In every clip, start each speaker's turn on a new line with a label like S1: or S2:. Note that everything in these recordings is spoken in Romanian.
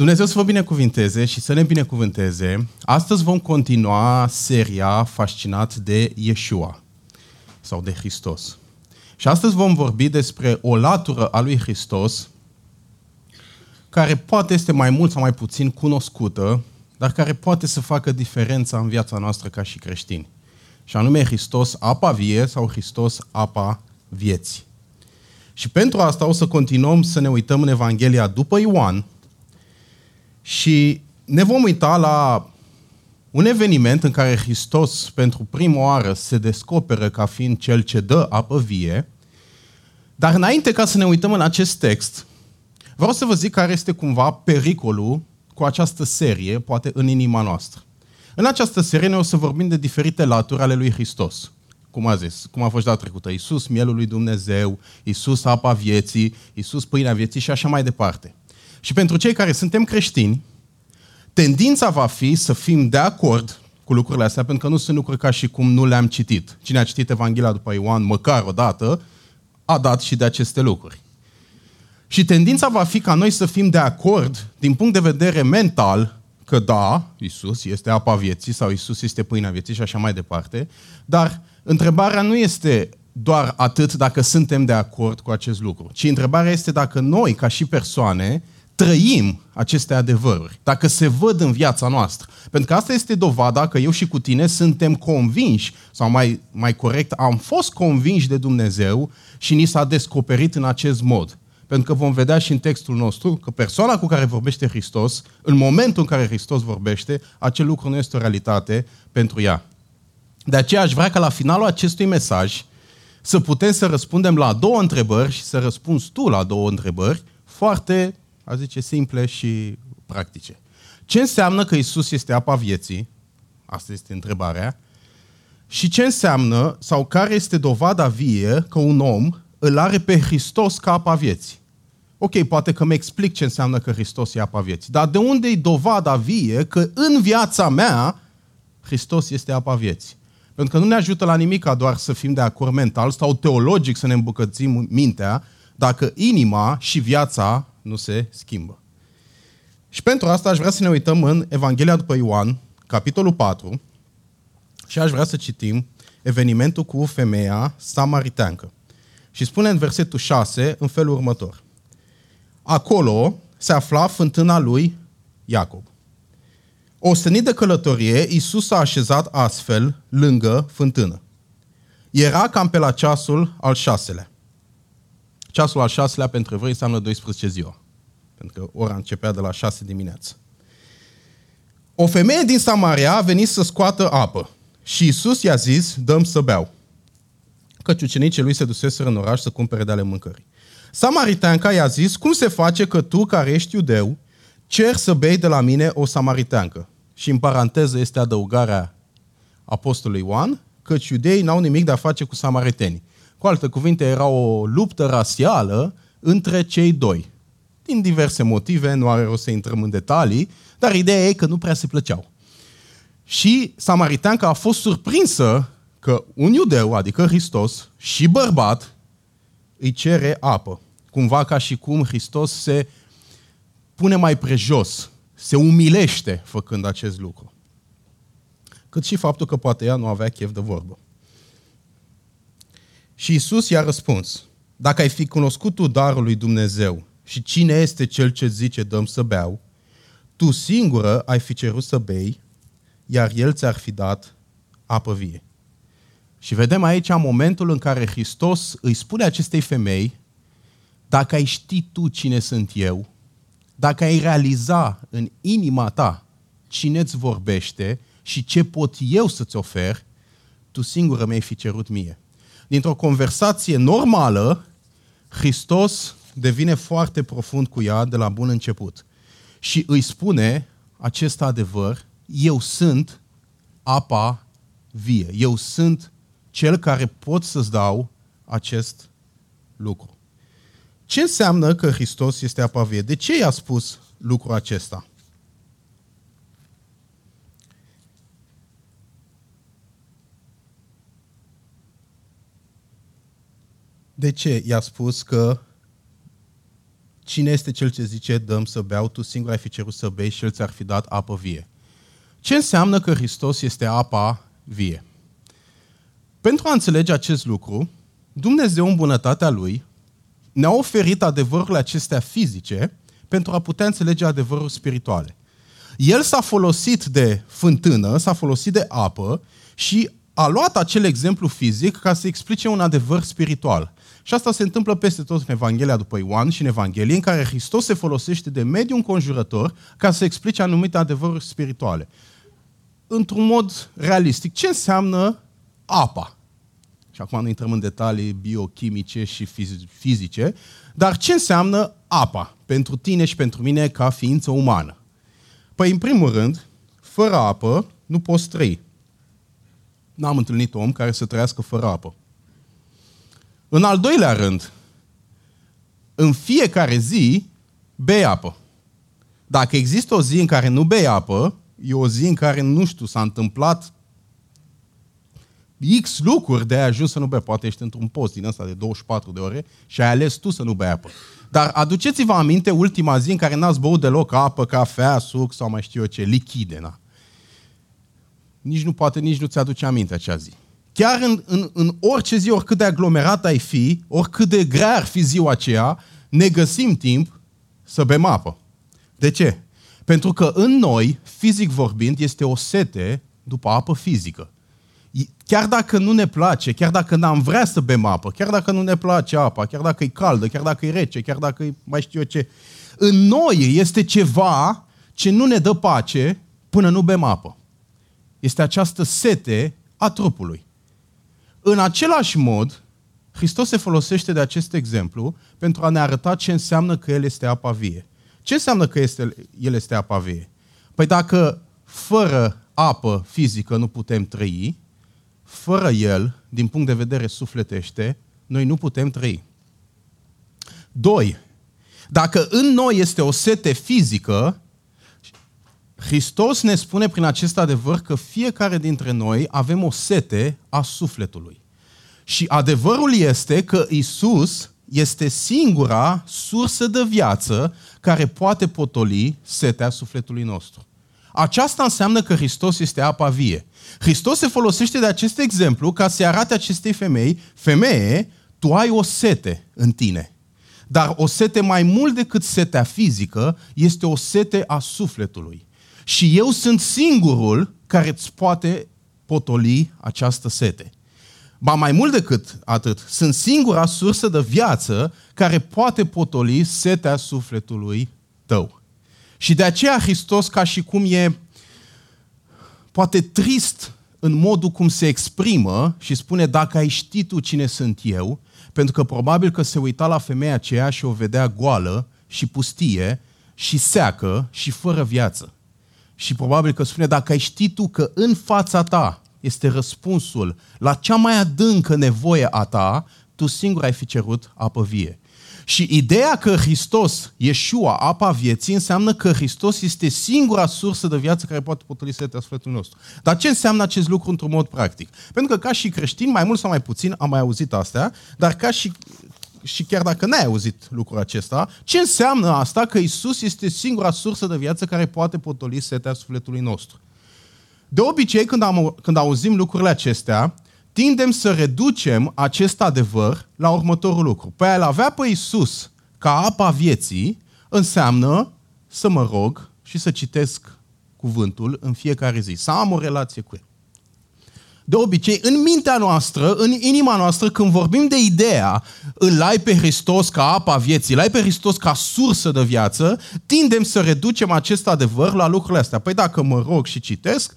S1: Dumnezeu să vă binecuvinteze și să ne binecuvânteze. Astăzi vom continua seria fascinat de Yeshua sau de Hristos. Și astăzi vom vorbi despre o latură a lui Hristos care poate este mai mult sau mai puțin cunoscută, dar care poate să facă diferența în viața noastră ca și creștini. Și anume Hristos apa vie sau Hristos apa vieții. Și pentru asta o să continuăm să ne uităm în Evanghelia după Ioan, și ne vom uita la un eveniment în care Hristos pentru prima oară se descoperă ca fiind cel ce dă apă vie. Dar înainte ca să ne uităm în acest text, vreau să vă zic care este cumva pericolul cu această serie, poate în inima noastră. În această serie ne o să vorbim de diferite laturi ale lui Hristos. Cum a zis, cum a fost data trecută, Iisus, mielul lui Dumnezeu, Iisus, apa vieții, Iisus, pâinea vieții și așa mai departe. Și pentru cei care suntem creștini, tendința va fi să fim de acord cu lucrurile astea, pentru că nu sunt lucruri ca și cum nu le-am citit. Cine a citit Evanghelia după Ioan măcar o dată, a dat și de aceste lucruri. Și tendința va fi ca noi să fim de acord din punct de vedere mental că da, Isus este apa vieții sau Isus este pâinea vieții și așa mai departe, dar întrebarea nu este doar atât dacă suntem de acord cu acest lucru, ci întrebarea este dacă noi, ca și persoane, trăim aceste adevăruri, dacă se văd în viața noastră. Pentru că asta este dovada că eu și cu tine suntem convinși, sau mai, mai corect, am fost convinși de Dumnezeu și ni s-a descoperit în acest mod. Pentru că vom vedea și în textul nostru că persoana cu care vorbește Hristos, în momentul în care Hristos vorbește, acel lucru nu este o realitate pentru ea. De aceea aș vrea ca la finalul acestui mesaj să putem să răspundem la două întrebări și să răspunzi tu la două întrebări foarte a zice, simple și practice. Ce înseamnă că Isus este apa vieții? Asta este întrebarea. Și ce înseamnă, sau care este dovada vie că un om îl are pe Hristos ca apa vieții? Ok, poate că mi explic ce înseamnă că Hristos e apa vieții, dar de unde e dovada vie că în viața mea Hristos este apa vieții? Pentru că nu ne ajută la nimic ca doar să fim de acord mental sau teologic să ne îmbucățim mintea, dacă inima și viața nu se schimbă. Și pentru asta aș vrea să ne uităm în Evanghelia după Ioan, capitolul 4, și aș vrea să citim evenimentul cu femeia samariteancă. Și spune în versetul 6 în felul următor. Acolo se afla fântâna lui Iacob. Ostenit de călătorie, Iisus s-a așezat astfel lângă fântână. Era cam pe la ceasul al șaselea. Ceasul al șaselea pentru evrei înseamnă 12 ziua. Pentru că ora începea de la 6 dimineață. O femeie din Samaria a venit să scoată apă. Și Isus i-a zis, dăm să beau. Căci ucenicii lui se duseseră în oraș să cumpere de ale mâncării. Samariteanca i-a zis, cum se face că tu, care ești iudeu, cer să bei de la mine o samariteancă? Și în paranteză este adăugarea apostolului Ioan, căci iudeii n-au nimic de a face cu samaritenii. Cu alte cuvinte, era o luptă rasială între cei doi. Din diverse motive, nu are rost să intrăm în detalii, dar ideea e că nu prea se plăceau. Și Samariteanca a fost surprinsă că un iudeu, adică Hristos, și bărbat, îi cere apă. Cumva ca și cum Hristos se pune mai prejos, se umilește făcând acest lucru. Cât și faptul că poate ea nu avea chef de vorbă. Și Isus i-a răspuns, dacă ai fi cunoscut tu darul lui Dumnezeu și cine este cel ce zice dăm să beau, tu singură ai fi cerut să bei, iar el ți-ar fi dat apă vie. Și vedem aici momentul în care Hristos îi spune acestei femei, dacă ai ști tu cine sunt eu, dacă ai realiza în inima ta cine îți vorbește și ce pot eu să-ți ofer, tu singură mi-ai fi cerut mie dintr-o conversație normală, Hristos devine foarte profund cu ea de la bun început. Și îi spune acest adevăr, eu sunt apa vie. Eu sunt cel care pot să-ți dau acest lucru. Ce înseamnă că Hristos este apa vie? De ce i-a spus lucrul acesta? De ce i-a spus că cine este cel ce zice, dăm să beau, tu singur ai fi cerut să bei și el ți-ar fi dat apă vie. Ce înseamnă că Hristos este apa vie? Pentru a înțelege acest lucru, Dumnezeu în bunătatea Lui ne-a oferit adevărurile acestea fizice pentru a putea înțelege adevăruri spirituale. El s-a folosit de fântână, s-a folosit de apă și a luat acel exemplu fizic ca să explice un adevăr spiritual. Și asta se întâmplă peste tot în Evanghelia după Ioan și în Evanghelie, în care Hristos se folosește de mediul înconjurător ca să explice anumite adevăruri spirituale. Într-un mod realistic, ce înseamnă apa? Și acum nu intrăm în detalii biochimice și fizice, dar ce înseamnă apa pentru tine și pentru mine ca ființă umană? Păi, în primul rând, fără apă nu poți trăi. N-am întâlnit om care să trăiască fără apă. În al doilea rând, în fiecare zi bei apă. Dacă există o zi în care nu bei apă, e o zi în care, nu știu, s-a întâmplat X lucruri de a ajuns să nu bei. Poate ești într-un post din ăsta de 24 de ore și ai ales tu să nu bei apă. Dar aduceți-vă aminte ultima zi în care n-ați băut deloc apă, cafea, suc sau mai știu eu ce, lichide, na. Nici nu poate, nici nu ți-aduce aminte acea zi. Chiar în, în, în orice zi, oricât de aglomerat ai fi, oricât de grea ar fi ziua aceea, ne găsim timp să bem apă. De ce? Pentru că în noi, fizic vorbind, este o sete după apă fizică. Chiar dacă nu ne place, chiar dacă n-am vrea să bem apă, chiar dacă nu ne place apa, chiar dacă e caldă, chiar dacă e rece, chiar dacă e mai știu eu ce, în noi este ceva ce nu ne dă pace până nu bem apă. Este această sete a trupului. În același mod, Hristos se folosește de acest exemplu pentru a ne arăta ce înseamnă că El este apa vie. Ce înseamnă că este, El este apa vie? Păi dacă fără apă fizică nu putem trăi, fără El, din punct de vedere sufletește, noi nu putem trăi. Doi, dacă în noi este o sete fizică, Hristos ne spune prin acest adevăr că fiecare dintre noi avem o sete a sufletului. Și adevărul este că Isus este singura sursă de viață care poate potoli setea sufletului nostru. Aceasta înseamnă că Hristos este apa vie. Hristos se folosește de acest exemplu ca să arate acestei femei, femeie, tu ai o sete în tine. Dar o sete mai mult decât setea fizică este o sete a sufletului. Și eu sunt singurul care îți poate potoli această sete. Ba mai mult decât atât, sunt singura sursă de viață care poate potoli setea sufletului tău. Și de aceea Hristos, ca și cum e poate trist în modul cum se exprimă și spune dacă ai ști tu cine sunt eu, pentru că probabil că se uita la femeia aceea și o vedea goală și pustie și seacă și fără viață. Și probabil că spune, dacă ai ști tu că în fața ta este răspunsul la cea mai adâncă nevoie a ta, tu singur ai fi cerut apă vie. Și ideea că Hristos, Yeshua, apa vieții, înseamnă că Hristos este singura sursă de viață care poate potoli setea sufletului nostru. Dar ce înseamnă acest lucru într-un mod practic? Pentru că ca și creștini, mai mult sau mai puțin, am mai auzit astea, dar ca și și chiar dacă n-ai auzit lucrul acesta, ce înseamnă asta că Isus este singura sursă de viață care poate potoli setea sufletului nostru? De obicei, când, am, când auzim lucrurile acestea, tindem să reducem acest adevăr la următorul lucru. Păi a avea pe Isus ca apa vieții înseamnă să mă rog și să citesc cuvântul în fiecare zi, să am o relație cu el de obicei, în mintea noastră, în inima noastră, când vorbim de ideea, îl ai pe Hristos ca apa vieții, îl ai pe Hristos ca sursă de viață, tindem să reducem acest adevăr la lucrurile astea. Păi dacă mă rog și citesc,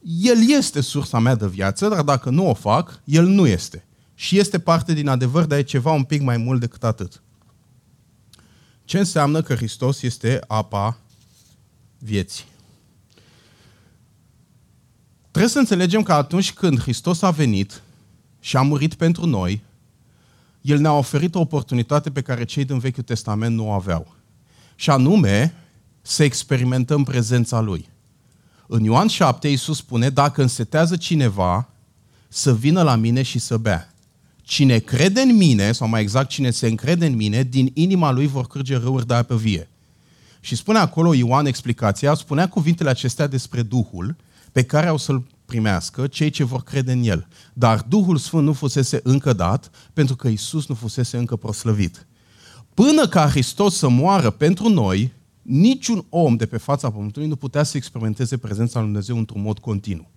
S1: El este sursa mea de viață, dar dacă nu o fac, El nu este. Și este parte din adevăr, dar e ceva un pic mai mult decât atât. Ce înseamnă că Hristos este apa vieții? Trebuie să înțelegem că atunci când Hristos a venit și a murit pentru noi, El ne-a oferit o oportunitate pe care cei din Vechiul Testament nu o aveau. Și anume, să experimentăm prezența Lui. În Ioan 7, Iisus spune, dacă însetează cineva, să vină la mine și să bea. Cine crede în mine, sau mai exact cine se încrede în mine, din inima lui vor curge râuri de apă vie. Și spune acolo Ioan explicația, spunea cuvintele acestea despre Duhul pe care au să-l primească cei ce vor crede în el. Dar Duhul Sfânt nu fusese încă dat, pentru că Isus nu fusese încă proslăvit. Până ca Hristos să moară pentru noi, niciun om de pe fața Pământului nu putea să experimenteze prezența lui Dumnezeu într-un mod continuu.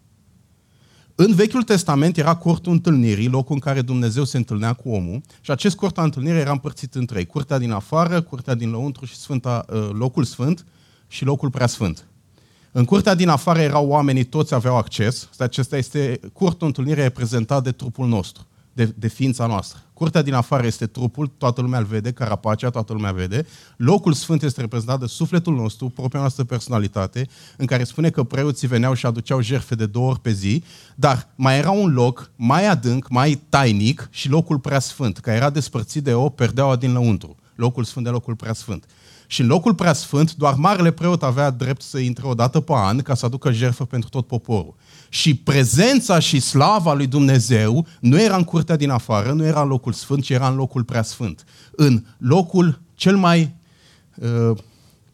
S1: În Vechiul Testament era cortul întâlnirii, locul în care Dumnezeu se întâlnea cu omul și acest cort al întâlnirii era împărțit în trei. Curtea din afară, curtea din lăuntru și sfânta, uh, locul sfânt și locul preasfânt. În curtea din afară erau oamenii, toți aveau acces. Acesta este curtul întâlnirii reprezentat de trupul nostru de, de ființa noastră. Curtea din afară este trupul, toată lumea îl vede, carapacea, toată lumea vede. Locul sfânt este reprezentat de sufletul nostru, propria noastră personalitate, în care spune că preoții veneau și aduceau jerfe de două ori pe zi, dar mai era un loc mai adânc, mai tainic și locul prea sfânt, care era despărțit de o perdeaua din lăuntru. Locul sfânt de locul prea sfânt. Și în locul prea sfânt, doar marele preot avea drept să intre o dată pe an ca să aducă jertfă pentru tot poporul. Și prezența și slava lui Dumnezeu nu era în curtea din afară, nu era în locul sfânt, ci era în locul prea sfânt. În locul cel mai uh,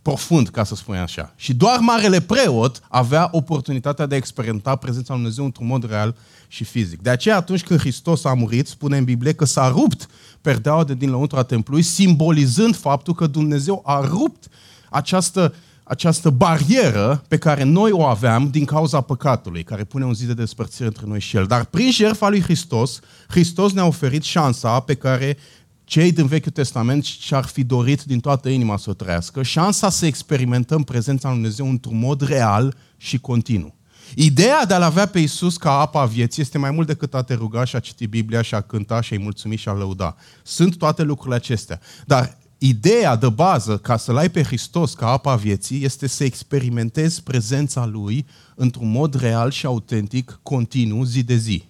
S1: profund, ca să spun așa. Și doar marele preot avea oportunitatea de a experimenta prezența lui Dumnezeu într-un mod real și fizic. De aceea, atunci când Hristos a murit, spune în Biblie că s-a rupt perdeaua de din lăuntru a templului, simbolizând faptul că Dumnezeu a rupt această, această barieră pe care noi o aveam din cauza păcatului, care pune un zid de despărțire între noi și El. Dar prin jertfa lui Hristos, Hristos ne-a oferit șansa pe care cei din Vechiul Testament și-ar fi dorit din toată inima să o trăiască, șansa să experimentăm prezența lui Dumnezeu într-un mod real și continuu. Ideea de a-L avea pe Isus ca apa vieții este mai mult decât a te ruga și a citi Biblia și a cânta și a-i mulțumi și a lăuda. Sunt toate lucrurile acestea. Dar ideea de bază ca să-L ai pe Hristos ca apa vieții este să experimentezi prezența Lui într-un mod real și autentic, continuu, zi de zi.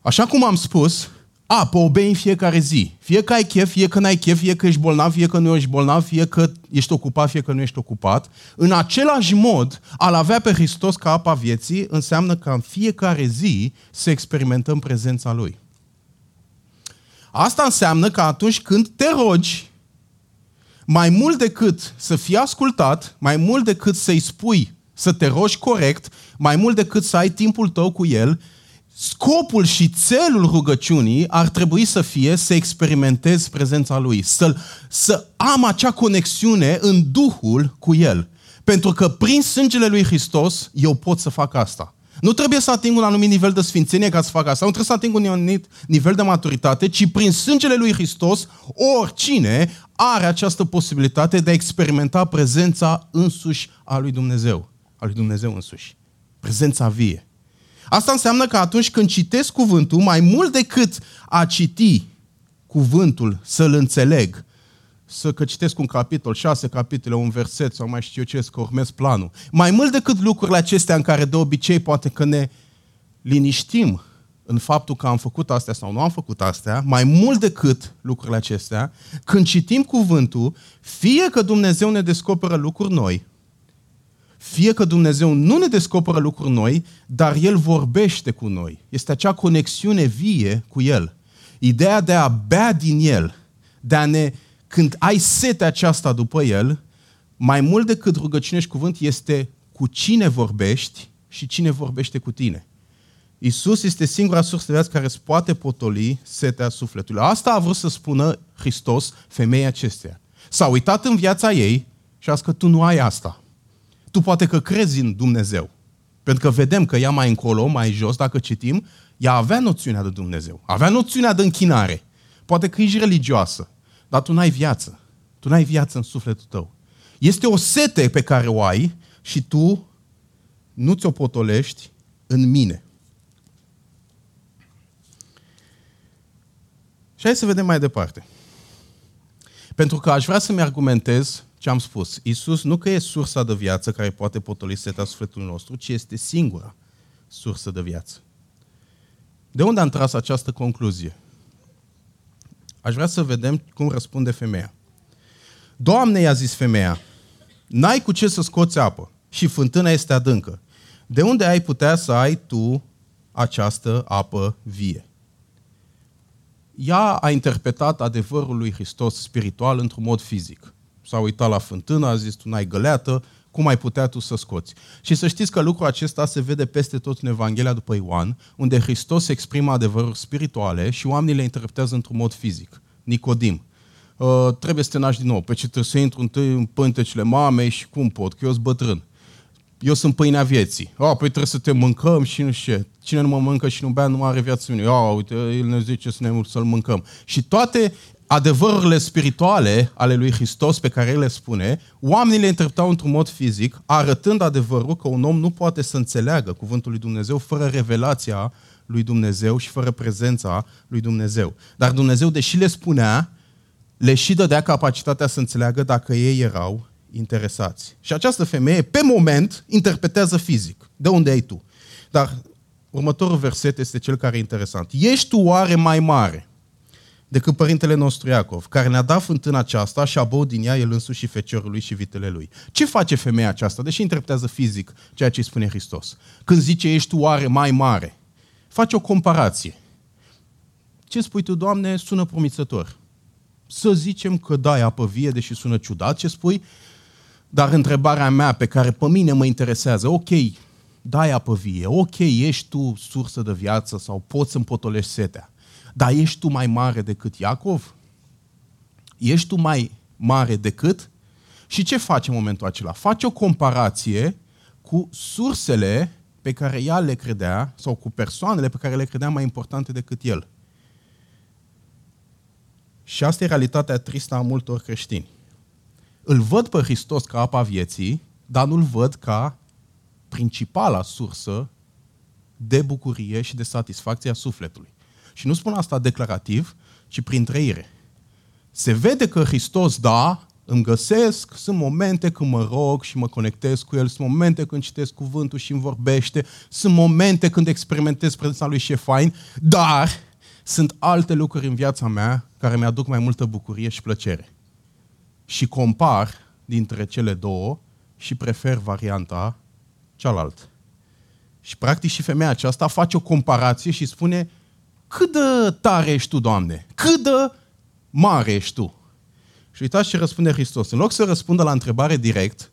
S1: Așa cum am spus, apă o bei în fiecare zi. Fie că ai chef, fie că n-ai chef, fie că ești bolnav, fie că nu ești bolnav, fie că ești ocupat, fie că nu ești ocupat. În același mod, a-L avea pe Hristos ca apa vieții înseamnă că în fiecare zi să experimentăm prezența Lui. Asta înseamnă că atunci când te rogi, mai mult decât să fii ascultat, mai mult decât să-i spui să te rogi corect, mai mult decât să ai timpul tău cu El, Scopul și țelul rugăciunii ar trebui să fie să experimentez prezența Lui, să, să am acea conexiune în Duhul cu El. Pentru că prin sângele Lui Hristos eu pot să fac asta. Nu trebuie să ating un anumit nivel de sfințenie ca să fac asta, nu trebuie să ating un anumit nivel de maturitate, ci prin sângele Lui Hristos oricine are această posibilitate de a experimenta prezența însuși a Lui Dumnezeu, a Lui Dumnezeu însuși. Prezența vie. Asta înseamnă că atunci când citesc cuvântul, mai mult decât a citi cuvântul, să-l înțeleg, să că citesc un capitol, șase capitole, un verset sau mai știu eu ce, să urmez planul. Mai mult decât lucrurile acestea în care de obicei poate că ne liniștim în faptul că am făcut astea sau nu am făcut astea, mai mult decât lucrurile acestea, când citim cuvântul, fie că Dumnezeu ne descoperă lucruri noi, fie că Dumnezeu nu ne descoperă lucruri noi, dar El vorbește cu noi. Este acea conexiune vie cu El. Ideea de a bea din El, de a ne, când ai setea aceasta după El, mai mult decât rugăciune și cuvânt, este cu cine vorbești și cine vorbește cu tine. Isus este singura sursă de viață care îți poate potoli setea sufletului. Asta a vrut să spună Hristos femeia acesteia. S-a uitat în viața ei și a zis că tu nu ai asta. Tu poate că crezi în Dumnezeu. Pentru că vedem că ea mai încolo, mai jos, dacă citim, ea avea noțiunea de Dumnezeu. Avea noțiunea de închinare. Poate că ești religioasă, dar tu n-ai viață. Tu n-ai viață în sufletul tău. Este o sete pe care o ai și tu nu ți-o potolești în mine. Și hai să vedem mai departe. Pentru că aș vrea să-mi argumentez ce am spus. Isus nu că e sursa de viață care poate potoli setea sufletului nostru, ci este singura sursă de viață. De unde am tras această concluzie? Aș vrea să vedem cum răspunde femeia. Doamne, i-a zis femeia, n-ai cu ce să scoți apă și fântâna este adâncă. De unde ai putea să ai tu această apă vie? ea a interpretat adevărul lui Hristos spiritual într-un mod fizic. S-a uitat la fântână, a zis, tu n-ai găleată, cum ai putea tu să scoți? Și să știți că lucrul acesta se vede peste tot în Evanghelia după Ioan, unde Hristos exprimă adevăruri spirituale și oamenii le interpretează într-un mod fizic. Nicodim. Uh, trebuie să te naști din nou. Pe ce trebuie să intru întâi în pântecele mamei și cum pot, că eu sunt bătrân. Eu sunt pâinea vieții. Oh, păi trebuie să te mâncăm și nu știu ce. Cine nu mă mănâncă și nu bea, nu are viață în mine. Oh, uite, el ne zice să ne, să-l mâncăm. Și toate adevărurile spirituale ale lui Hristos pe care el le spune, oamenii le interpretau într-un mod fizic, arătând adevărul că un om nu poate să înțeleagă cuvântul lui Dumnezeu fără revelația lui Dumnezeu și fără prezența lui Dumnezeu. Dar Dumnezeu, deși le spunea, le și dădea capacitatea să înțeleagă dacă ei erau interesați. Și această femeie, pe moment, interpretează fizic. De unde ai tu? Dar următorul verset este cel care e interesant. Ești tu oare mai mare decât părintele nostru Iacov, care ne-a dat fântâna aceasta și a băut din ea el însuși și feciorul lui și vitele lui. Ce face femeia aceasta, deși interpretează fizic ceea ce îi spune Hristos? Când zice ești tu oare mai mare, face o comparație. Ce spui tu, Doamne, sună promițător. Să zicem că dai apă vie, deși sună ciudat ce spui, dar întrebarea mea pe care pe mine mă interesează, ok, dai apă vie, ok, ești tu sursă de viață sau poți să potolești setea, dar ești tu mai mare decât Iacov? Ești tu mai mare decât? Și ce face în momentul acela? Face o comparație cu sursele pe care ea le credea, sau cu persoanele pe care le credea mai importante decât el. Și asta e realitatea tristă a multor creștini. Îl văd pe Hristos ca apa vieții, dar nu-l văd ca principala sursă de bucurie și de satisfacție a sufletului. Și nu spun asta declarativ, ci prin trăire. Se vede că Hristos, da, îmi găsesc, sunt momente când mă rog și mă conectez cu El, sunt momente când citesc cuvântul și îmi vorbește, sunt momente când experimentez prezența Lui și e fain, dar sunt alte lucruri în viața mea care mi-aduc mai multă bucurie și plăcere. Și compar dintre cele două și prefer varianta cealaltă. Și practic și femeia aceasta face o comparație și spune cât de tare ești tu, Doamne? Cât de mare ești tu? Și uitați ce răspunde Hristos. În loc să răspundă la întrebare direct,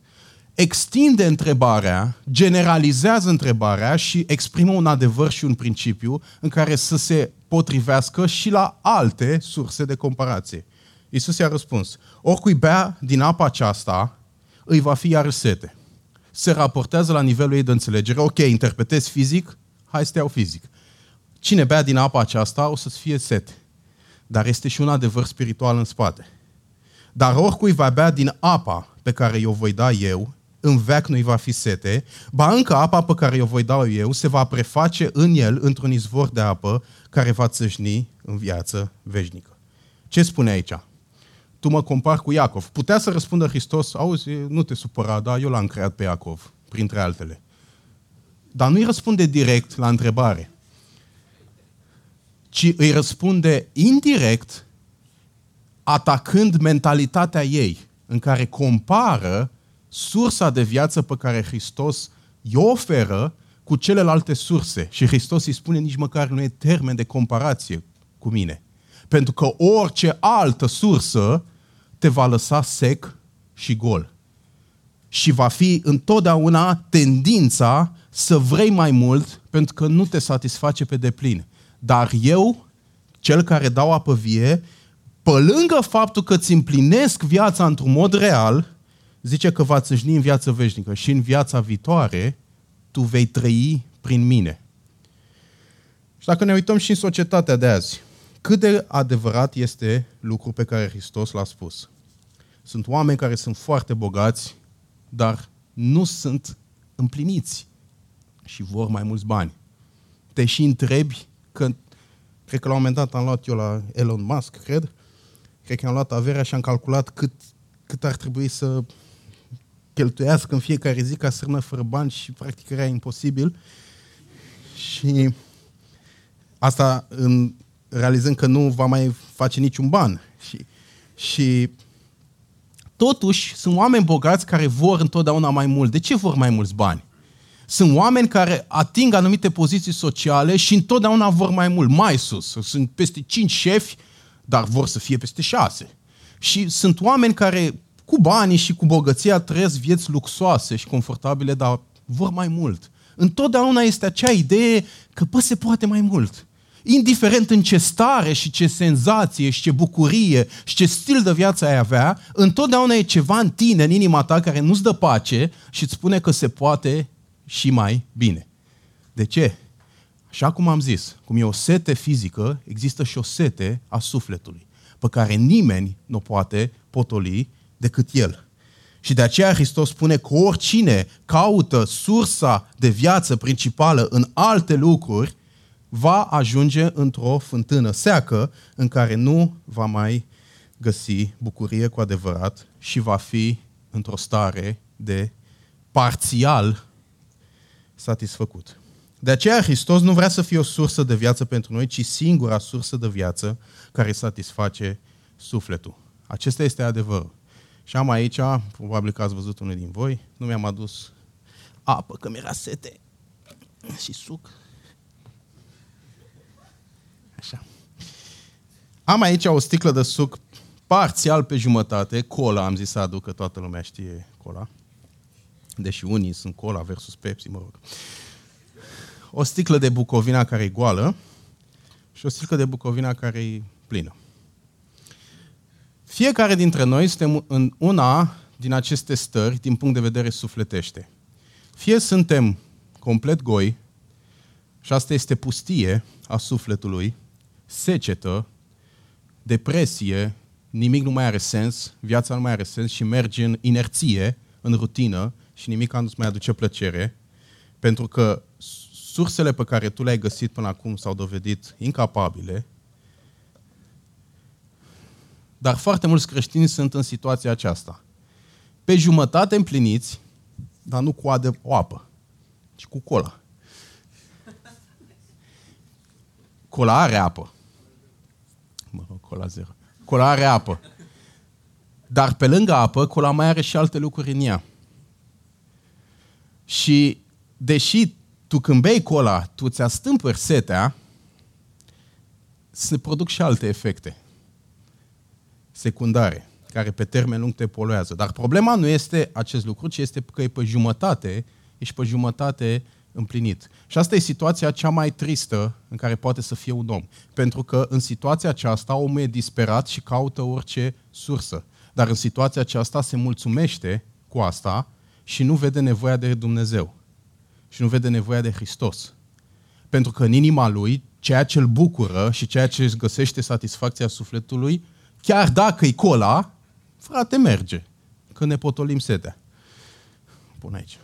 S1: extinde întrebarea, generalizează întrebarea și exprimă un adevăr și un principiu în care să se potrivească și la alte surse de comparație. Iisus i-a răspuns, oricui bea din apa aceasta, îi va fi iar sete. Se raportează la nivelul ei de înțelegere. Ok, interpretez fizic, hai să te iau fizic. Cine bea din apa aceasta o să-ți fie sete. Dar este și un adevăr spiritual în spate. Dar oricui va bea din apa pe care o voi da eu, în veac nu-i va fi sete, ba încă apa pe care o voi da eu se va preface în el într-un izvor de apă care va țâșni în viață veșnică. Ce spune aici? Tu mă compar cu Iacov. Putea să răspundă Hristos, auzi, nu te supăra, dar eu l-am creat pe Iacov, printre altele. Dar nu-i răspunde direct la întrebare ci îi răspunde indirect, atacând mentalitatea ei, în care compară sursa de viață pe care Hristos i-o oferă cu celelalte surse. Și Hristos îi spune nici măcar nu e termen de comparație cu mine. Pentru că orice altă sursă te va lăsa sec și gol. Și va fi întotdeauna tendința să vrei mai mult pentru că nu te satisface pe deplin. Dar eu, cel care dau apă vie, pe lângă faptul că îți împlinesc viața într-un mod real, zice că va țâșni în viață veșnică și în viața viitoare tu vei trăi prin mine. Și dacă ne uităm și în societatea de azi, cât de adevărat este lucru pe care Hristos l-a spus. Sunt oameni care sunt foarte bogați, dar nu sunt împliniți și vor mai mulți bani. Te și întrebi că, cred că la un moment dat am luat eu la Elon Musk, cred, cred că am luat averea și am calculat cât, cât ar trebui să cheltuiască în fiecare zi ca să rămână fără bani și practic era imposibil. Și asta în, realizând că nu va mai face niciun ban. Și, și totuși sunt oameni bogați care vor întotdeauna mai mult. De ce vor mai mulți bani? Sunt oameni care ating anumite poziții sociale și întotdeauna vor mai mult, mai sus. Sunt peste cinci șefi, dar vor să fie peste șase. Și sunt oameni care cu banii și cu bogăția trăiesc vieți luxoase și confortabile, dar vor mai mult. Întotdeauna este acea idee că, pă, se poate mai mult. Indiferent în ce stare și ce senzație și ce bucurie și ce stil de viață ai avea, întotdeauna e ceva în tine, în inima ta, care nu-ți dă pace și îți spune că se poate și mai bine. De ce? Așa cum am zis, cum e o sete fizică, există și o sete a sufletului, pe care nimeni nu poate potoli decât El. Și de aceea Hristos spune că oricine caută sursa de viață principală în alte lucruri, va ajunge într-o fântână seacă în care nu va mai găsi bucurie cu adevărat și va fi într-o stare de parțial satisfăcut. De aceea Hristos nu vrea să fie o sursă de viață pentru noi, ci singura sursă de viață care satisface sufletul. Acesta este adevărul. Și am aici, probabil că ați văzut unul din voi, nu mi-am adus apă, că mi-era sete și suc. Așa. Am aici o sticlă de suc parțial pe jumătate, cola, am zis să aduc, că toată lumea știe cola. Deși unii sunt cola versus Pepsi, mă rog. O sticlă de Bucovina care e goală și o sticlă de Bucovina care e plină. Fiecare dintre noi suntem în una din aceste stări din punct de vedere sufletește. Fie suntem complet goi, și asta este pustie a sufletului, secetă, depresie, nimic nu mai are sens, viața nu mai are sens și mergi în inerție, în rutină și nimic nu-ți mai aduce plăcere, pentru că sursele pe care tu le-ai găsit până acum s-au dovedit incapabile dar foarte mulți creștini sunt în situația aceasta. Pe jumătate împliniți, dar nu cu adă, o apă, ci cu cola. Cola are apă. Mă rog, cola zero. Cola are apă. Dar pe lângă apă, cola mai are și alte lucruri în ea. Și deși tu când bei cola, tu ți astâmpări setea, se produc și alte efecte secundare, care pe termen lung te poluează. Dar problema nu este acest lucru, ci este că e pe jumătate, ești pe jumătate împlinit. Și asta e situația cea mai tristă în care poate să fie un om. Pentru că în situația aceasta omul e disperat și caută orice sursă. Dar în situația aceasta se mulțumește cu asta și nu vede nevoia de Dumnezeu. Și nu vede nevoia de Hristos. Pentru că în inima lui, ceea ce îl bucură și ceea ce își găsește satisfacția sufletului chiar dacă e cola, frate, merge. Când ne potolim setea. Pun aici.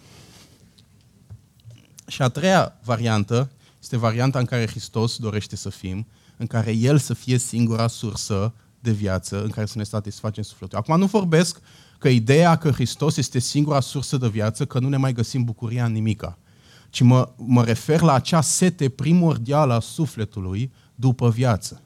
S1: Și a treia variantă este varianta în care Hristos dorește să fim, în care El să fie singura sursă de viață în care să ne satisfacem sufletul. Acum nu vorbesc că ideea că Hristos este singura sursă de viață, că nu ne mai găsim bucuria în nimica, ci mă, mă refer la acea sete primordială a sufletului după viață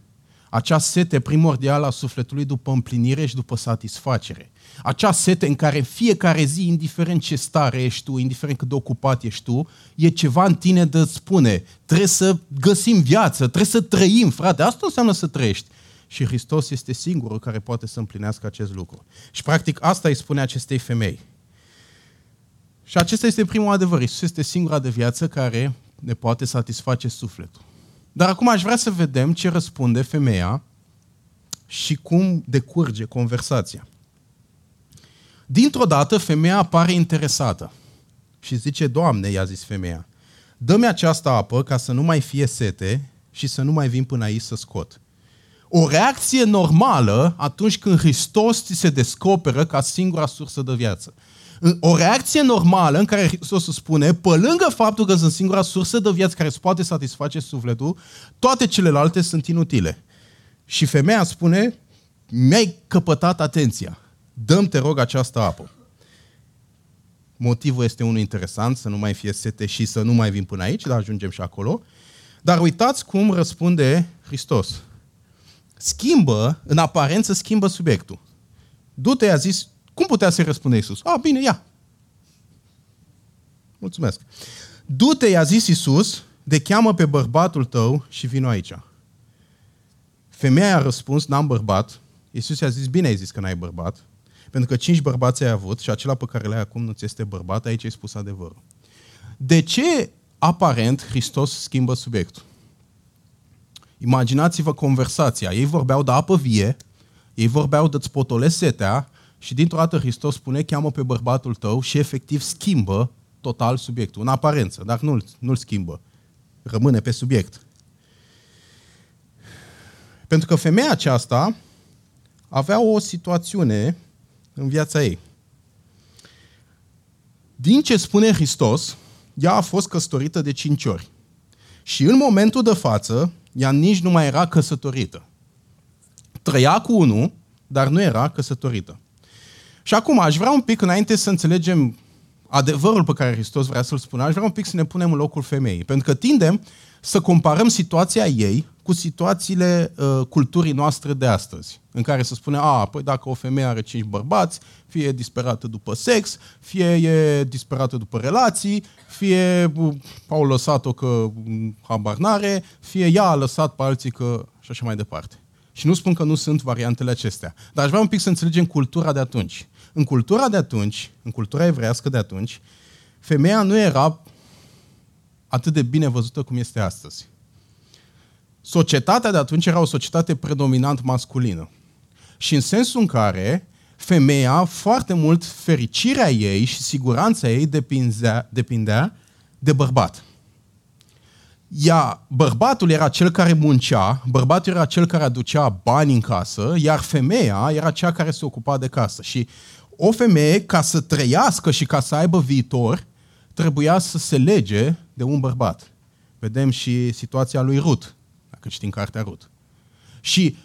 S1: acea sete primordială a sufletului după împlinire și după satisfacere. Acea sete în care fiecare zi, indiferent ce stare ești tu, indiferent cât de ocupat ești tu, e ceva în tine de spune, trebuie să găsim viață, trebuie să trăim, frate, asta înseamnă să trăiești. Și Hristos este singurul care poate să împlinească acest lucru. Și practic asta îi spune acestei femei. Și acesta este primul adevăr. Iisus este singura de viață care ne poate satisface sufletul. Dar acum aș vrea să vedem ce răspunde femeia și cum decurge conversația. Dintr-o dată, femeia apare interesată și zice, Doamne, i-a zis femeia, dă-mi această apă ca să nu mai fie sete și să nu mai vin până aici să scot. O reacție normală atunci când Hristos ți se descoperă ca singura sursă de viață o reacție normală în care Hristos spune, pe lângă faptul că sunt singura sursă de viață care îți poate satisface sufletul, toate celelalte sunt inutile. Și femeia spune, mi-ai căpătat atenția. Dăm, te rog, această apă. Motivul este unul interesant, să nu mai fie sete și să nu mai vin până aici, dar ajungem și acolo. Dar uitați cum răspunde Hristos. Schimbă, în aparență schimbă subiectul. Du-te, a zis, cum putea să-i răspunde Iisus? A, bine, ia. Mulțumesc. Du-te, i-a zis Iisus, de cheamă pe bărbatul tău și vino aici. Femeia a răspuns, n-am bărbat. Iisus i-a zis, bine ai zis că n-ai bărbat, pentru că cinci bărbați ai avut și acela pe care le-ai acum nu ți este bărbat, aici ai spus adevărul. De ce aparent Hristos schimbă subiectul? Imaginați-vă conversația. Ei vorbeau de apă vie, ei vorbeau de-ți potolesc setea și dintr-o dată Hristos spune, cheamă pe bărbatul tău și efectiv schimbă total subiectul, în aparență, dar nu-l, nu-l schimbă. Rămâne pe subiect. Pentru că femeia aceasta avea o situațiune în viața ei. Din ce spune Hristos, ea a fost căsătorită de cinci ori. Și în momentul de față, ea nici nu mai era căsătorită. Trăia cu unul, dar nu era căsătorită. Și acum aș vrea un pic, înainte să înțelegem adevărul pe care Hristos vrea să-l spună, aș vrea un pic să ne punem în locul femeii. Pentru că tindem să comparăm situația ei cu situațiile uh, culturii noastre de astăzi, în care se spune, a, păi dacă o femeie are cinci bărbați, fie e disperată după sex, fie e disperată după relații, fie uh, au lăsat-o că uh, habar n-are, fie ea a lăsat pe alții că... și așa mai departe. Și nu spun că nu sunt variantele acestea, dar aș vrea un pic să înțelegem cultura de atunci. În cultura de atunci, în cultura evrească de atunci, femeia nu era atât de bine văzută cum este astăzi. Societatea de atunci era o societate predominant masculină. Și în sensul în care femeia, foarte mult fericirea ei și siguranța ei depindea, depindea de bărbat. Ea, bărbatul era cel care muncea, bărbatul era cel care aducea bani în casă, iar femeia era cea care se ocupa de casă. Și o femeie, ca să trăiască și ca să aibă viitor, trebuia să se lege de un bărbat. Vedem și situația lui Rut, dacă citim cartea Rut. Și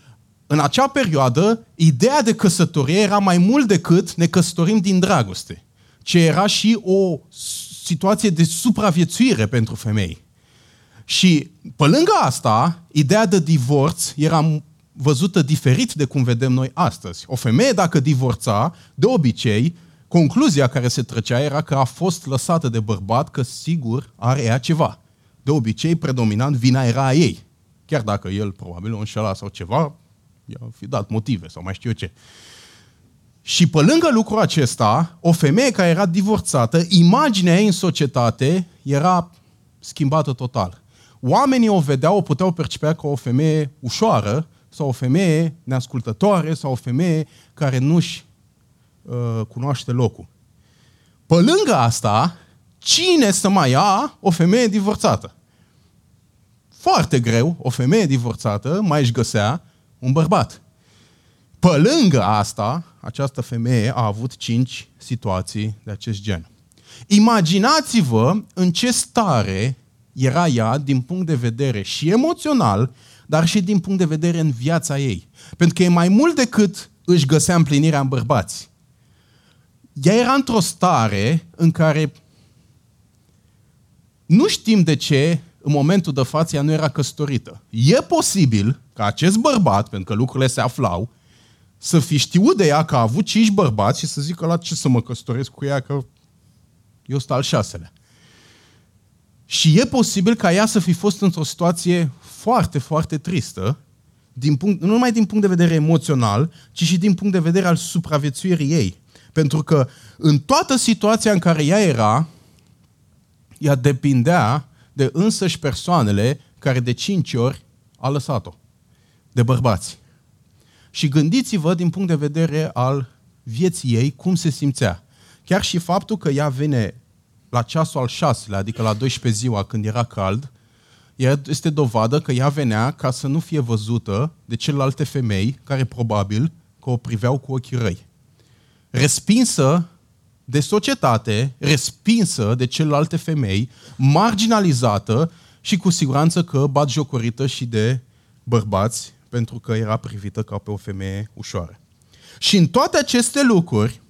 S1: în acea perioadă, ideea de căsătorie era mai mult decât ne căsătorim din dragoste, ce era și o situație de supraviețuire pentru femei. Și pe lângă asta, ideea de divorț era văzută diferit de cum vedem noi astăzi. O femeie, dacă divorța, de obicei, concluzia care se trecea era că a fost lăsată de bărbat, că sigur are ea ceva. De obicei, predominant, vina era a ei. Chiar dacă el probabil o înșela sau ceva, i-a fi dat motive sau mai știu eu ce. Și pe lângă lucrul acesta, o femeie care era divorțată, imaginea ei în societate era schimbată total. Oamenii o vedeau, o puteau percepea ca o femeie ușoară sau o femeie neascultătoare sau o femeie care nu-și uh, cunoaște locul. Pe lângă asta, cine să mai ia o femeie divorțată? Foarte greu, o femeie divorțată mai își găsea un bărbat. Pe lângă asta, această femeie a avut cinci situații de acest gen. Imaginați-vă în ce stare era ea din punct de vedere și emoțional, dar și din punct de vedere în viața ei. Pentru că e mai mult decât își găsea împlinirea în bărbați. Ea era într-o stare în care nu știm de ce în momentul de față ea nu era căsătorită. E posibil ca acest bărbat, pentru că lucrurile se aflau, să fi știut de ea că a avut cinci bărbați și să zică la ce să mă căsătoresc cu ea, că eu sunt al șaselea. Și e posibil ca ea să fi fost într-o situație foarte, foarte tristă, din punct, nu numai din punct de vedere emoțional, ci și din punct de vedere al supraviețuirii ei. Pentru că în toată situația în care ea era, ea depindea de însăși persoanele care de cinci ori a lăsat-o, de bărbați. Și gândiți-vă din punct de vedere al vieții ei cum se simțea. Chiar și faptul că ea vine la ceasul al șaselea, adică la 12 ziua când era cald, este dovadă că ea venea ca să nu fie văzută de celelalte femei care probabil că o priveau cu ochii răi. Respinsă de societate, respinsă de celelalte femei, marginalizată și cu siguranță că bat jocorită și de bărbați pentru că era privită ca pe o femeie ușoară. Și în toate aceste lucruri,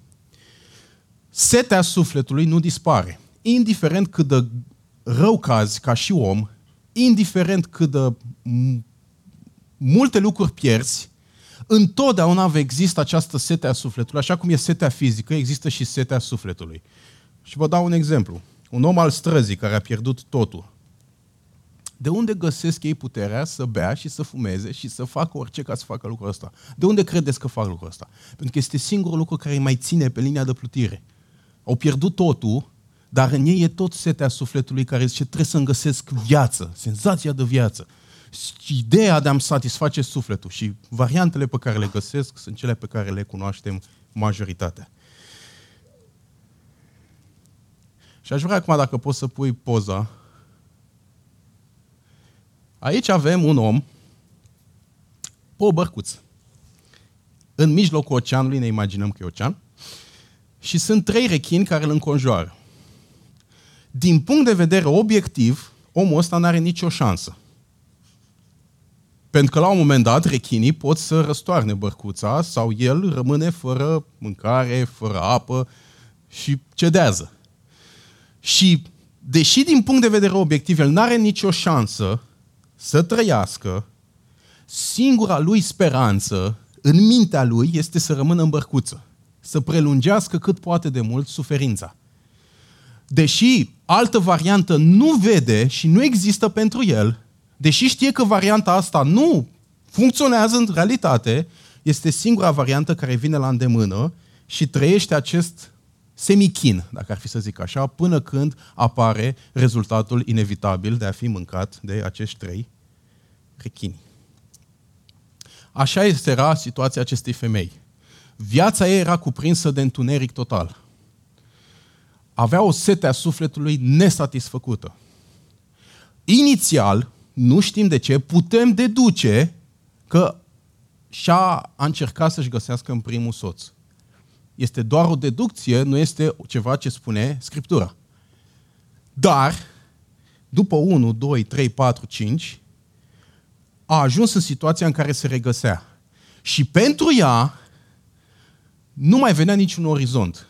S1: setea sufletului nu dispare. Indiferent cât de rău cazi ca și om, indiferent cât de multe lucruri pierzi, întotdeauna va exista această sete a sufletului. Așa cum e setea fizică, există și setea sufletului. Și vă dau un exemplu. un om al străzii care a pierdut totul, de unde găsesc ei puterea să bea și să fumeze și să facă orice ca să facă lucrul ăsta? De unde credeți că fac lucrul ăsta? Pentru că este singurul lucru care îi mai ține pe linia de plutire. Au pierdut totul, dar în ei e tot setea sufletului care zice trebuie să-mi găsesc viață, senzația de viață. Și ideea de a-mi satisface sufletul și variantele pe care le găsesc sunt cele pe care le cunoaștem majoritatea. Și aș vrea acum, dacă poți să pui poza, Aici avem un om pe o bărcuță. În mijlocul oceanului, ne imaginăm că e ocean, și sunt trei rechini care îl înconjoară. Din punct de vedere obiectiv, omul ăsta nu are nicio șansă. Pentru că la un moment dat rechinii pot să răstoarne bărcuța sau el rămâne fără mâncare, fără apă și cedează. Și deși din punct de vedere obiectiv el nu are nicio șansă să trăiască, singura lui speranță în mintea lui este să rămână în bărcuță, să prelungească cât poate de mult suferința. Deși altă variantă nu vede și nu există pentru el, deși știe că varianta asta nu funcționează în realitate, este singura variantă care vine la îndemână și trăiește acest semichin, dacă ar fi să zic așa, până când apare rezultatul inevitabil de a fi mâncat de acești trei rechini. Așa era situația acestei femei. Viața ei era cuprinsă de întuneric total. Avea o sete a sufletului nesatisfăcută. Inițial, nu știm de ce, putem deduce că și-a a încercat să-și găsească în primul soț. Este doar o deducție, nu este ceva ce spune Scriptura. Dar, după 1, 2, 3, 4, 5, a ajuns în situația în care se regăsea. Și pentru ea nu mai venea niciun orizont.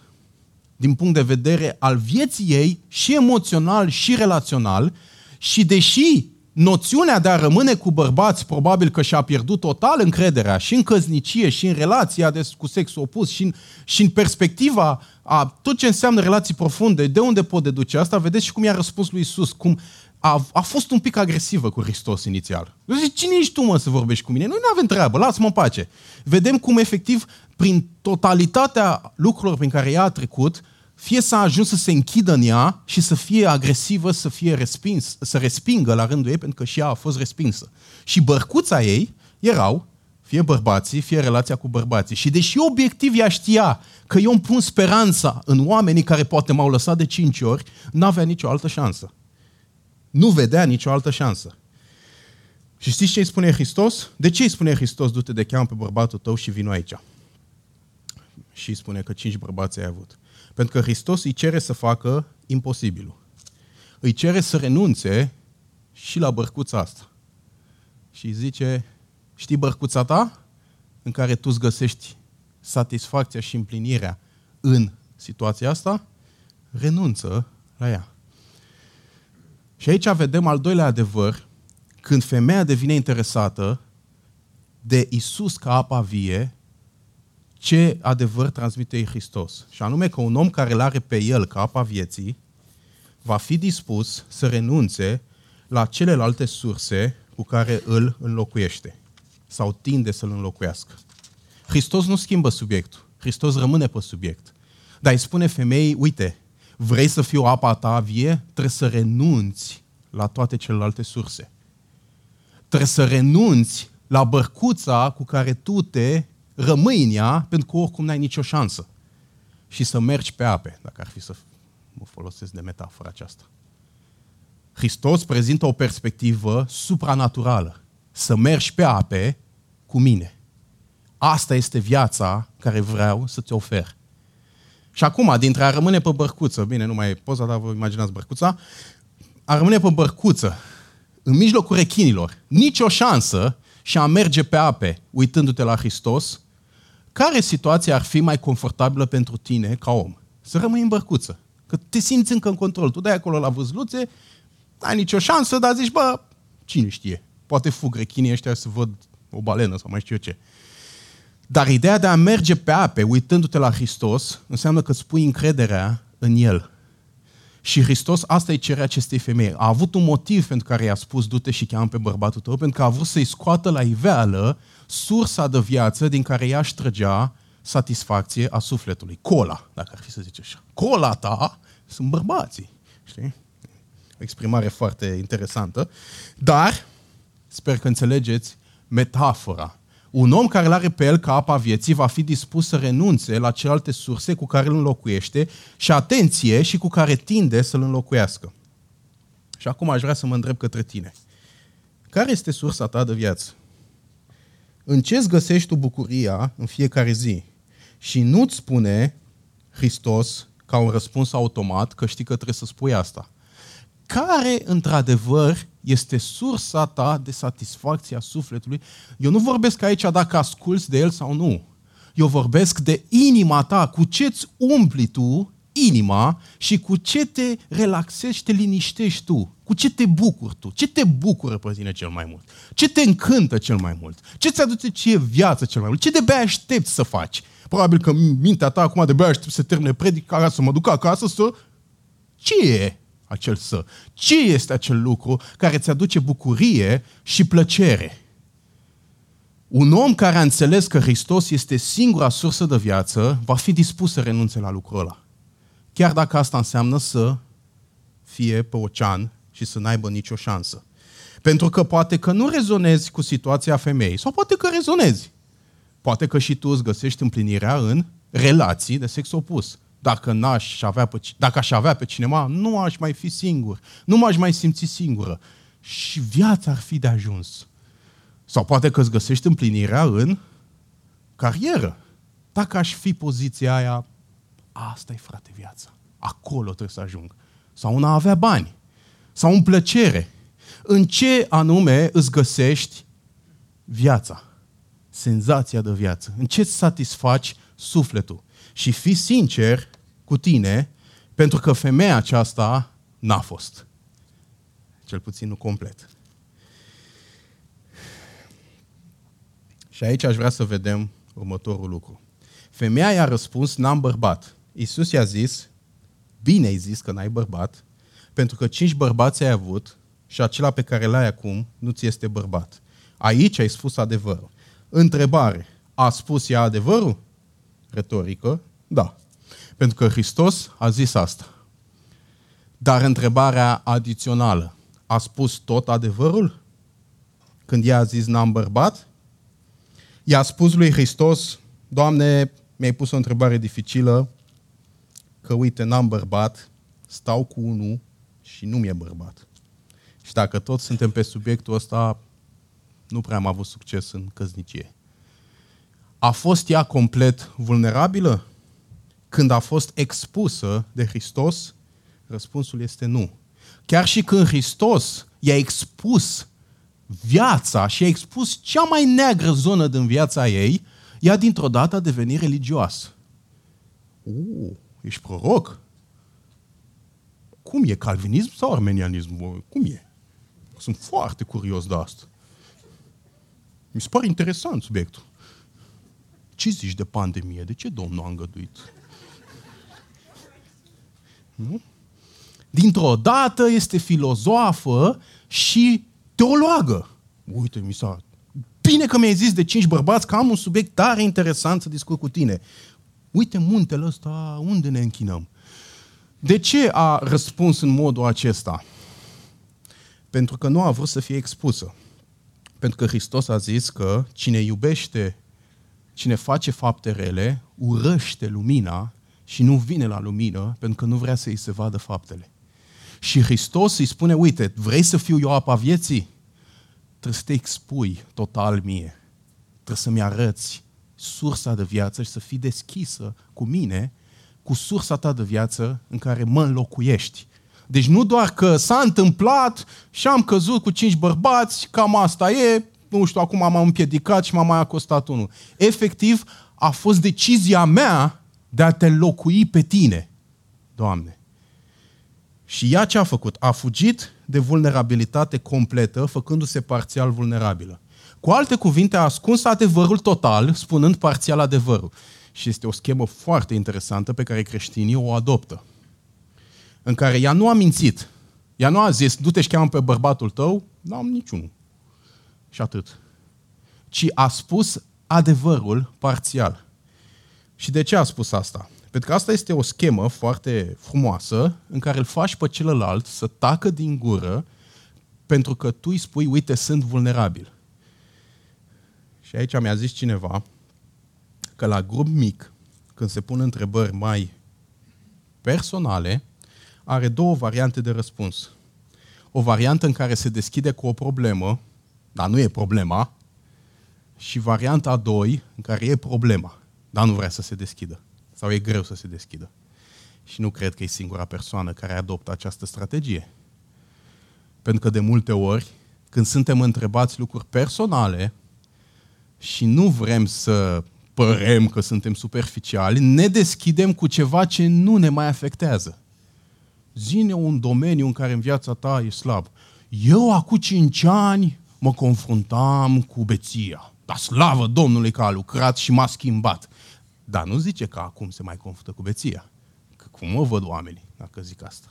S1: Din punct de vedere al vieții ei, și emoțional, și relațional, și deși noțiunea de a rămâne cu bărbați probabil că și-a pierdut total încrederea și în căznicie, și în relația de, cu sexul opus, și în, și în perspectiva a tot ce înseamnă relații profunde, de unde pot deduce asta, vedeți și cum i-a răspuns lui Isus, cum a, a fost un pic agresivă cu Hristos inițial. Eu zic, cine ești tu, mă, să vorbești cu mine? Noi nu avem treabă, lasă-mă în pace. Vedem cum, efectiv, prin totalitatea lucrurilor prin care ea a trecut, fie s-a ajuns să se închidă în ea și să fie agresivă, să fie respins, să respingă la rândul ei, pentru că și ea a fost respinsă. Și bărcuța ei erau fie bărbații, fie relația cu bărbații. Și deși obiectiv ea știa că eu îmi pun speranța în oamenii care poate m-au lăsat de cinci ori, n-avea nicio altă șansă nu vedea nicio altă șansă. Și știți ce îi spune Hristos? De ce îi spune Hristos, du-te de cheamă pe bărbatul tău și vino aici? Și îi spune că cinci bărbați ai avut. Pentru că Hristos îi cere să facă imposibilul. Îi cere să renunțe și la bărcuța asta. Și îi zice, știi bărcuța ta? În care tu îți găsești satisfacția și împlinirea în situația asta? Renunță la ea. Și aici vedem al doilea adevăr, când femeia devine interesată de Isus ca apa vie, ce adevăr transmite ei Hristos. Și anume că un om care îl are pe el ca apa vieții, va fi dispus să renunțe la celelalte surse cu care îl înlocuiește sau tinde să-l înlocuiască. Hristos nu schimbă subiectul. Hristos rămâne pe subiect. Dar îi spune femeii, uite, vrei să fiu apa ta vie? Trebuie să renunți la toate celelalte surse. Trebuie să renunți la bărcuța cu care tu te rămâi în ea, pentru că oricum n-ai nicio șansă. Și să mergi pe ape, dacă ar fi să mă folosesc de metafora aceasta. Hristos prezintă o perspectivă supranaturală. Să mergi pe ape cu mine. Asta este viața care vreau să-ți ofer. Și acum, dintre a rămâne pe bărcuță, bine, nu mai e poza, dar vă imaginați bărcuța, a rămâne pe bărcuță, în mijlocul rechinilor, nicio șansă și a merge pe ape, uitându-te la Hristos, care situație ar fi mai confortabilă pentru tine ca om? Să rămâi în bărcuță. Că te simți încă în control. Tu dai acolo la văzluțe, n-ai nicio șansă, dar zici, bă, cine știe? Poate fug rechinii ăștia să văd o balenă sau mai știu eu ce. Dar ideea de a merge pe ape, uitându-te la Hristos, înseamnă că îți pui încrederea în El. Și Hristos asta îi cere acestei femei. A avut un motiv pentru care i-a spus du-te și cheamă pe bărbatul tău, pentru că a vrut să-i scoată la iveală sursa de viață din care ea își trăgea satisfacție a sufletului. Cola, dacă ar fi să zice așa. Cola ta sunt bărbații. Știi? O exprimare foarte interesantă. Dar, sper că înțelegeți metafora. Un om care îl are pe el ca apa vieții va fi dispus să renunțe la celelalte surse cu care îl înlocuiește și atenție și cu care tinde să-l înlocuiască. Și acum aș vrea să mă întreb către tine. Care este sursa ta de viață? În ce îți găsești tu bucuria în fiecare zi? Și nu-ți spune Hristos ca un răspuns automat că știi că trebuie să spui asta. Care, într-adevăr, este sursa ta de satisfacție a sufletului? Eu nu vorbesc aici dacă asculți de el sau nu. Eu vorbesc de inima ta, cu ce-ți umpli tu inima și cu ce te relaxezi și te liniștești tu. Cu ce te bucuri tu? Ce te bucură pe tine cel mai mult? Ce te încântă cel mai mult? Ce ți aduce ție viață cel mai mult? Ce de bea aștepți să faci? Probabil că mintea ta acum de bea aștept să termine predica, să mă duc acasă să... Ce e acel să? Ce este acel lucru care ți aduce bucurie și plăcere? Un om care a înțeles că Hristos este singura sursă de viață, va fi dispus să renunțe la lucrul ăla. Chiar dacă asta înseamnă să fie pe ocean și să n-aibă nicio șansă. Pentru că poate că nu rezonezi cu situația femeii, sau poate că rezonezi. Poate că și tu îți găsești împlinirea în relații de sex opus. Dacă, n-aș avea pe, dacă aș avea pe cineva, nu aș mai fi singur. Nu m-aș mai simți singură. Și viața ar fi de ajuns. Sau poate că îți găsești împlinirea în carieră. Dacă aș fi poziția aia, asta e frate viața. Acolo trebuie să ajung. Sau în a avea bani. Sau în plăcere. În ce anume îți găsești viața? Senzația de viață. În ce îți satisfaci sufletul? Și fii sincer cu tine, pentru că femeia aceasta n-a fost. Cel puțin nu complet. Și aici aș vrea să vedem următorul lucru. Femeia i-a răspuns, n-am bărbat. Iisus i-a zis, bine ai zis că n-ai bărbat, pentru că cinci bărbați ai avut și acela pe care l-ai acum nu ți este bărbat. Aici ai spus adevărul. Întrebare, a spus ea adevărul? Retorică, da. Pentru că Hristos a zis asta. Dar întrebarea adițională, a spus tot adevărul? Când ea a zis n-am bărbat? I-a spus lui Hristos, Doamne, mi-ai pus o întrebare dificilă, că uite, n-am bărbat, stau cu unul și nu mi-e bărbat. Și dacă tot suntem pe subiectul ăsta, nu prea am avut succes în căznicie. A fost ea complet vulnerabilă? Când a fost expusă de Hristos? Răspunsul este nu. Chiar și când Hristos i-a expus viața și a expus cea mai neagră zonă din viața ei, ea dintr-o dată a devenit religioasă. Uh, ești proroc? Cum e? Calvinism sau armenianism? Cum e? Sunt foarte curios de asta. Mi se pare interesant subiectul. Ce zici de pandemie? De ce Domnul a îngăduit? Nu? Dintr-o dată este filozofă și teologă. Uite, mi s-a... Bine că mi-ai zis de cinci bărbați că am un subiect tare interesant să discut cu tine. Uite muntele ăsta, unde ne închinăm? De ce a răspuns în modul acesta? Pentru că nu a vrut să fie expusă. Pentru că Hristos a zis că cine iubește, cine face fapte rele, urăște lumina și nu vine la lumină pentru că nu vrea să-i se vadă faptele. Și Hristos îi spune, uite, vrei să fiu eu apa vieții? Trebuie să te expui total mie. Trebuie să-mi arăți sursa de viață și să fii deschisă cu mine, cu sursa ta de viață în care mă înlocuiești. Deci nu doar că s-a întâmplat și am căzut cu cinci bărbați, cam asta e, nu știu, acum m-am împiedicat și m-a mai acostat unul. Efectiv, a fost decizia mea de a te înlocui pe tine, Doamne. Și ea ce a făcut? A fugit de vulnerabilitate completă, făcându-se parțial vulnerabilă. Cu alte cuvinte, a ascuns adevărul total, spunând parțial adevărul. Și este o schemă foarte interesantă pe care creștinii o adoptă. în care ea nu a mințit. Ea nu a zis, du-te și cheamă pe bărbatul tău, nu am niciunul. Și atât. Ci a spus adevărul parțial. Și de ce a spus asta? Pentru că asta este o schemă foarte frumoasă în care îl faci pe celălalt să tacă din gură pentru că tu îi spui, uite, sunt vulnerabil. Și aici mi-a zis cineva că la grup mic, când se pun întrebări mai personale, are două variante de răspuns. O variantă în care se deschide cu o problemă, dar nu e problema, și varianta a doi, în care e problema, dar nu vrea să se deschidă. Sau e greu să se deschidă. Și nu cred că e singura persoană care adoptă această strategie. Pentru că de multe ori, când suntem întrebați lucruri personale și nu vrem să părem că suntem superficiali, ne deschidem cu ceva ce nu ne mai afectează. Zine un domeniu în care în viața ta e slab. Eu, acum cinci ani, mă confruntam cu beția. Dar slavă Domnului că a lucrat și m-a schimbat. Dar nu zice că acum se mai confruntă cu beția. Că cum mă văd oamenii, dacă zic asta.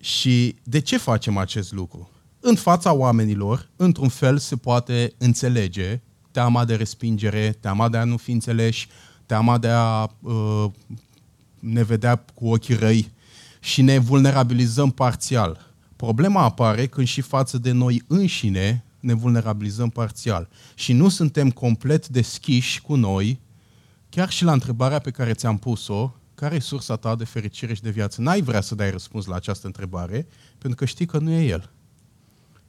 S1: Și de ce facem acest lucru? În fața oamenilor, într-un fel, se poate înțelege teama de respingere, teama de a nu fi înțeleși, teama de a uh, ne vedea cu ochii răi și ne vulnerabilizăm parțial. Problema apare când și față de noi înșine ne vulnerabilizăm parțial și nu suntem complet deschiși cu noi, chiar și la întrebarea pe care ți-am pus-o, care e sursa ta de fericire și de viață? N-ai vrea să dai răspuns la această întrebare, pentru că știi că nu e el.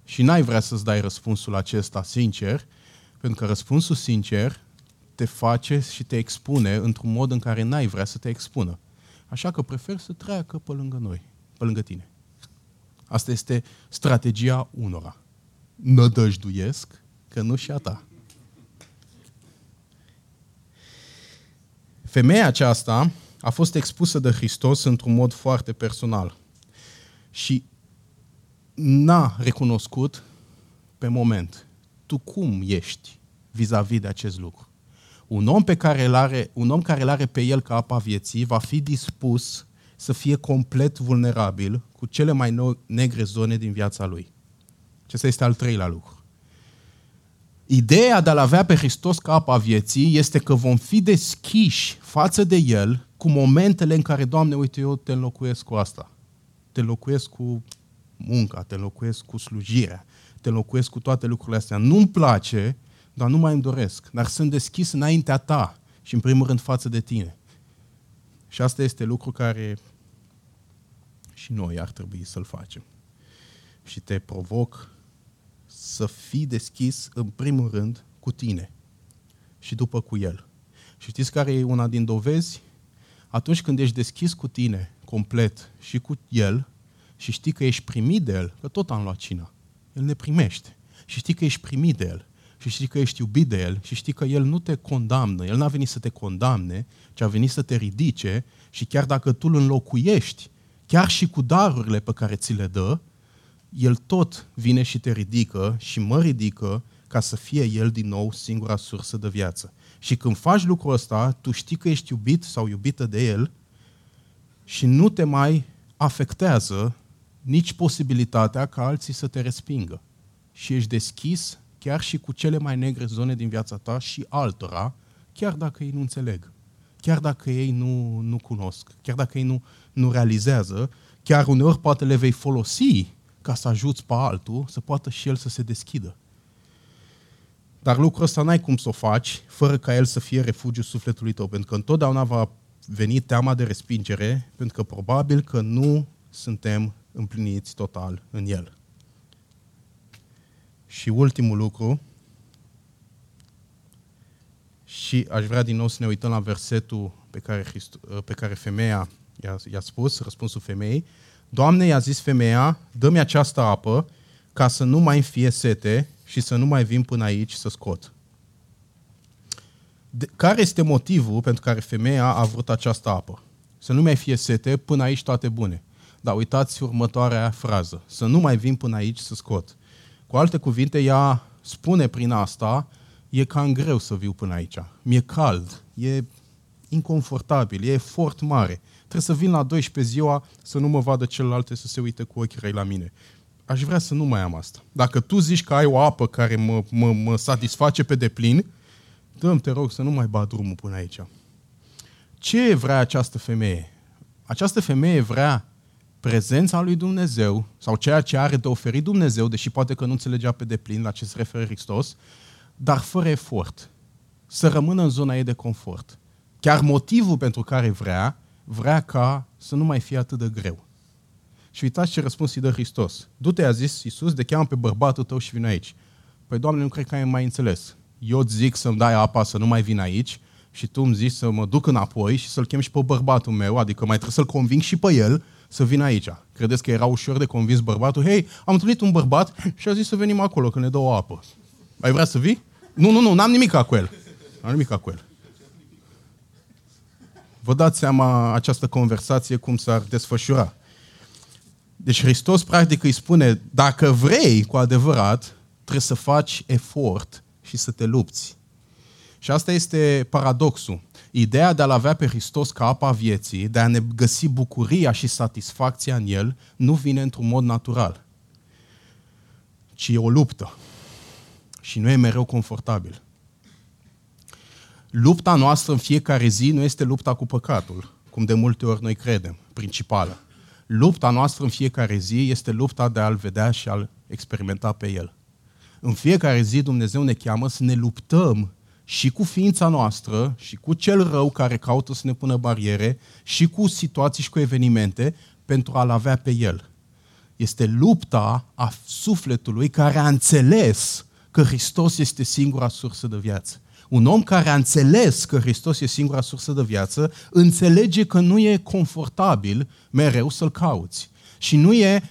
S1: Și n-ai vrea să-ți dai răspunsul acesta sincer, pentru că răspunsul sincer te face și te expune într-un mod în care n-ai vrea să te expună. Așa că prefer să treacă pe lângă noi, pe lângă tine. Asta este strategia unora. Nădăjduiesc că nu și a ta. Femeia aceasta a fost expusă de Hristos într-un mod foarte personal și n-a recunoscut pe moment tu cum ești vis-a-vis de acest lucru. Un om, pe care îl are, un om care îl are pe el ca apa vieții va fi dispus să fie complet vulnerabil cu cele mai negre zone din viața lui. Acesta este al treilea lucru. Ideea de a-L avea pe Hristos ca apa vieții este că vom fi deschiși față de El cu momentele în care, Doamne, uite, eu te înlocuiesc cu asta. Te înlocuiesc cu munca, te înlocuiesc cu slujirea, te înlocuiesc cu toate lucrurile astea. Nu-mi place, dar nu mai îmi doresc. Dar sunt deschis înaintea ta și în primul rând față de tine. Și asta este lucru care și noi ar trebui să-l facem. Și te provoc să fii deschis în primul rând cu tine și după cu el. Și știți care e una din dovezi? Atunci când ești deschis cu tine complet și cu el și știi că ești primit de el, că tot am luat cina, el ne primește. Și știi că ești primit de el și știi că ești iubit de el și știi că el nu te condamnă, el n-a venit să te condamne, ci a venit să te ridice și chiar dacă tu îl înlocuiești, chiar și cu darurile pe care ți le dă, el tot vine și te ridică și mă ridică ca să fie El din nou singura sursă de viață. Și când faci lucrul ăsta, tu știi că ești iubit sau iubită de El și nu te mai afectează nici posibilitatea ca alții să te respingă. Și ești deschis chiar și cu cele mai negre zone din viața ta și altora, chiar dacă ei nu înțeleg, chiar dacă ei nu, nu cunosc, chiar dacă ei nu, nu realizează, chiar uneori poate le vei folosi ca să ajuți pe altul să poată și el să se deschidă. Dar lucrul ăsta n-ai cum să o faci fără ca el să fie refugiul sufletului tău, pentru că întotdeauna va veni teama de respingere, pentru că probabil că nu suntem împliniți total în el. Și ultimul lucru, și aș vrea din nou să ne uităm la versetul pe care, Christ, pe care femeia i-a, i-a spus, răspunsul femeii, Doamne, i-a zis femeia, dă-mi această apă ca să nu mai fie sete și să nu mai vin până aici să scot. De, care este motivul pentru care femeia a vrut această apă? Să nu mai fie sete, până aici toate bune. Dar uitați următoarea frază. Să nu mai vin până aici să scot. Cu alte cuvinte, ea spune prin asta, e cam greu să viu până aici. Mi-e cald, e inconfortabil, e efort mare trebuie să vin la 12 ziua să nu mă vadă celelalte să se uite cu ochii răi la mine. Aș vrea să nu mai am asta. Dacă tu zici că ai o apă care mă, mă, mă satisface pe deplin, dăm te rog să nu mai bat drumul până aici. Ce vrea această femeie? Această femeie vrea prezența lui Dumnezeu sau ceea ce are de oferit Dumnezeu, deși poate că nu înțelegea pe deplin la ce se referă Hristos, dar fără efort. Să rămână în zona ei de confort. Chiar motivul pentru care vrea, vrea ca să nu mai fie atât de greu. Și uitați ce răspuns îi dă Hristos. Du-te, a zis Iisus, de cheamă pe bărbatul tău și vin aici. Păi, Doamne, nu cred că ai mai înțeles. Eu îți zic să-mi dai apa să nu mai vin aici și tu îmi zici să mă duc înapoi și să-l chem și pe bărbatul meu, adică mai trebuie să-l conving și pe el să vină aici. Credeți că era ușor de convins bărbatul? Hei, am întâlnit un bărbat și a zis să venim acolo, că ne dă o apă. Ai vrea să vii? Nu, nu, nu, n-am nimic cu el. N-am nimic cu el. Vă dați seama această conversație cum s-ar desfășura. Deci Hristos practic îi spune, dacă vrei cu adevărat, trebuie să faci efort și să te lupți. Și asta este paradoxul. Ideea de a-L avea pe Hristos ca apa vieții, de a ne găsi bucuria și satisfacția în El, nu vine într-un mod natural, ci e o luptă. Și nu e mereu confortabil. Lupta noastră în fiecare zi nu este lupta cu păcatul, cum de multe ori noi credem, principală. Lupta noastră în fiecare zi este lupta de a-L vedea și a-L experimenta pe El. În fiecare zi Dumnezeu ne cheamă să ne luptăm și cu ființa noastră, și cu cel rău care caută să ne pună bariere, și cu situații și cu evenimente, pentru a-L avea pe El. Este lupta a sufletului care a înțeles că Hristos este singura sursă de viață. Un om care a înțeles că Hristos e singura sursă de viață, înțelege că nu e confortabil mereu să-L cauți. Și nu e,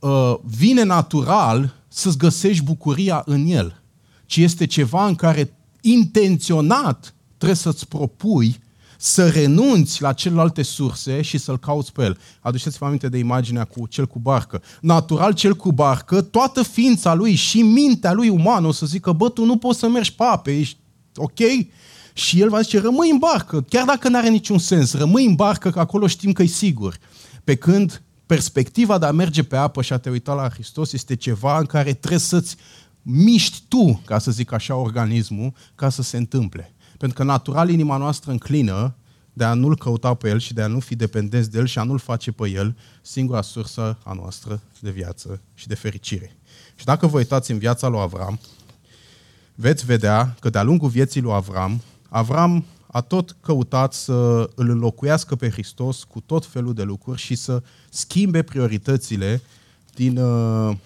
S1: uh, vine natural să-ți găsești bucuria în El, ci este ceva în care intenționat trebuie să-ți propui să renunți la celelalte surse și să-l cauți pe el. Aduceți-vă aminte de imaginea cu cel cu barcă. Natural, cel cu barcă, toată ființa lui și mintea lui umană o să zică, bă, tu nu poți să mergi pe ape, ești ok? Și el va zice, rămâi în barcă, chiar dacă nu are niciun sens, rămâi în barcă, că acolo știm că e sigur. Pe când perspectiva de a merge pe apă și a te uita la Hristos este ceva în care trebuie să-ți miști tu, ca să zic așa, organismul, ca să se întâmple. Pentru că natural inima noastră înclină de a nu-L căuta pe El și de a nu fi dependenți de El și a nu-L face pe El singura sursă a noastră de viață și de fericire. Și dacă vă uitați în viața lui Avram, veți vedea că de-a lungul vieții lui Avram, Avram a tot căutat să îl înlocuiască pe Hristos cu tot felul de lucruri și să schimbe prioritățile din, uh,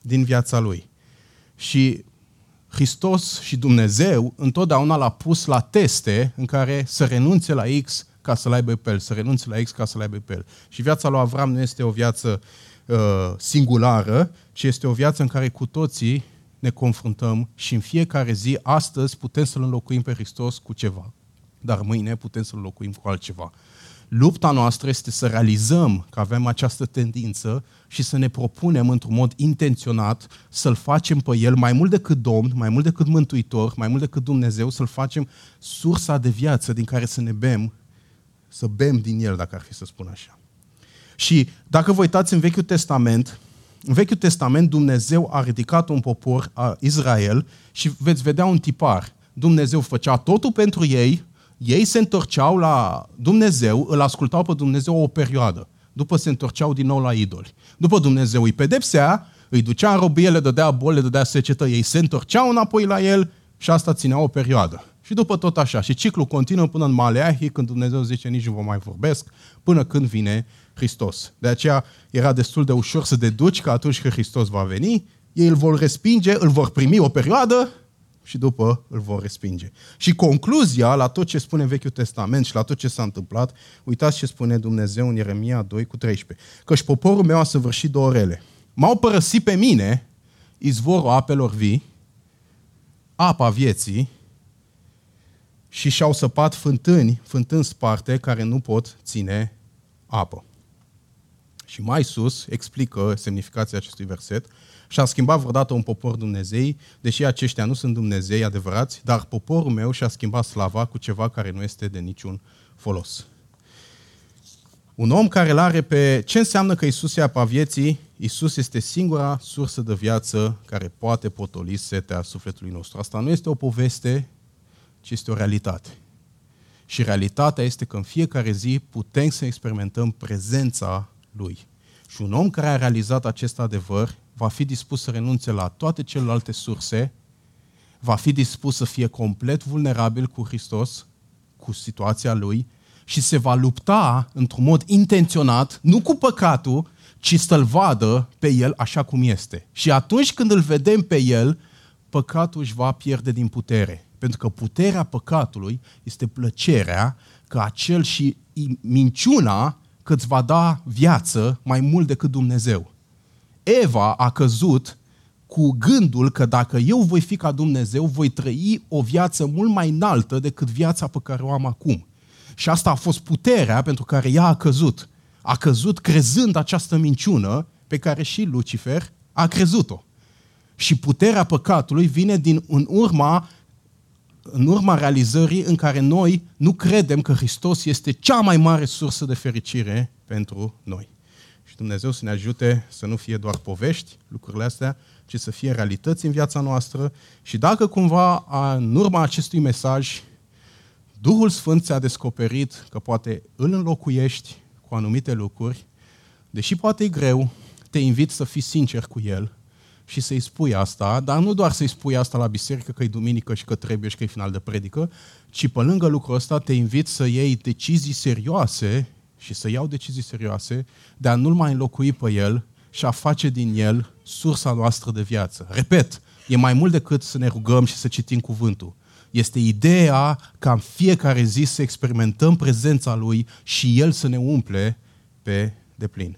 S1: din viața lui. Și Hristos și Dumnezeu întotdeauna l-a pus la teste în care să renunțe la X ca să-l aibă pe el, să renunțe la X ca să-l aibă pe el. Și viața lui Avram nu este o viață uh, singulară, ci este o viață în care cu toții ne confruntăm și în fiecare zi, astăzi, putem să-L înlocuim pe Hristos cu ceva, dar mâine putem să-L înlocuim cu altceva. Lupta noastră este să realizăm că avem această tendință și să ne propunem într-un mod intenționat să-L facem pe El mai mult decât Domn, mai mult decât Mântuitor, mai mult decât Dumnezeu, să-L facem sursa de viață din care să ne bem, să bem din El, dacă ar fi să spun așa. Și dacă vă uitați în Vechiul Testament, în Vechiul Testament Dumnezeu a ridicat un popor, a Israel, și veți vedea un tipar. Dumnezeu făcea totul pentru ei, ei se întorceau la Dumnezeu, îl ascultau pe Dumnezeu o perioadă. După se întorceau din nou la idoli. După Dumnezeu îi pedepsea, îi ducea în robie, le dădea boli, le dădea secetă, ei se întorceau înapoi la el și asta ținea o perioadă. Și după tot așa. Și ciclul continuă până în Maleahi, când Dumnezeu zice nici nu vă mai vorbesc, până când vine Hristos. De aceea era destul de ușor să deduci că atunci când Hristos va veni, ei îl vor respinge, îl vor primi o perioadă și după îl vor respinge. Și concluzia la tot ce spune Vechiul Testament și la tot ce s-a întâmplat, uitați ce spune Dumnezeu în Ieremia 2 cu 13. Căci poporul meu a săvârșit două rele. M-au părăsit pe mine, izvorul apelor vii, apa vieții, și și-au săpat fântâni, fântâni sparte, care nu pot ține apă. Și mai sus explică semnificația acestui verset. Și-a schimbat vreodată un popor Dumnezei, deși aceștia nu sunt Dumnezei adevărați, dar poporul meu și-a schimbat slava cu ceva care nu este de niciun folos. Un om care îl are pe... Ce înseamnă că Isus e apa vieții? Isus este singura sursă de viață care poate potoli setea sufletului nostru. Asta nu este o poveste, ci este o realitate. Și realitatea este că în fiecare zi putem să experimentăm prezența Lui. Și un om care a realizat acest adevăr va fi dispus să renunțe la toate celelalte surse, va fi dispus să fie complet vulnerabil cu Hristos, cu situația Lui, și se va lupta într-un mod intenționat, nu cu păcatul, ci să-l vadă pe el așa cum este. Și atunci când îl vedem pe el, păcatul își va pierde din putere. Pentru că puterea păcatului este plăcerea că acel și minciuna că îți va da viață mai mult decât Dumnezeu. Eva a căzut cu gândul că dacă eu voi fi ca Dumnezeu, voi trăi o viață mult mai înaltă decât viața pe care o am acum. Și asta a fost puterea pentru care ea a căzut. A căzut crezând această minciună pe care și Lucifer a crezut-o. Și puterea păcatului vine din în urma în urma realizării în care noi nu credem că Hristos este cea mai mare sursă de fericire pentru noi. Și Dumnezeu să ne ajute să nu fie doar povești lucrurile astea, ci să fie realități în viața noastră. Și dacă cumva în urma acestui mesaj Duhul Sfânt ți-a descoperit că poate îl înlocuiești cu anumite lucruri, deși poate e greu, te invit să fii sincer cu el și să-i spui asta, dar nu doar să-i spui asta la biserică că e duminică și că trebuie și că e final de predică, ci pe lângă lucrul ăsta te invit să iei decizii serioase și să iau decizii serioase de a nu-l mai înlocui pe el și a face din el sursa noastră de viață. Repet, e mai mult decât să ne rugăm și să citim cuvântul. Este ideea ca în fiecare zi să experimentăm prezența Lui și El să ne umple pe deplin.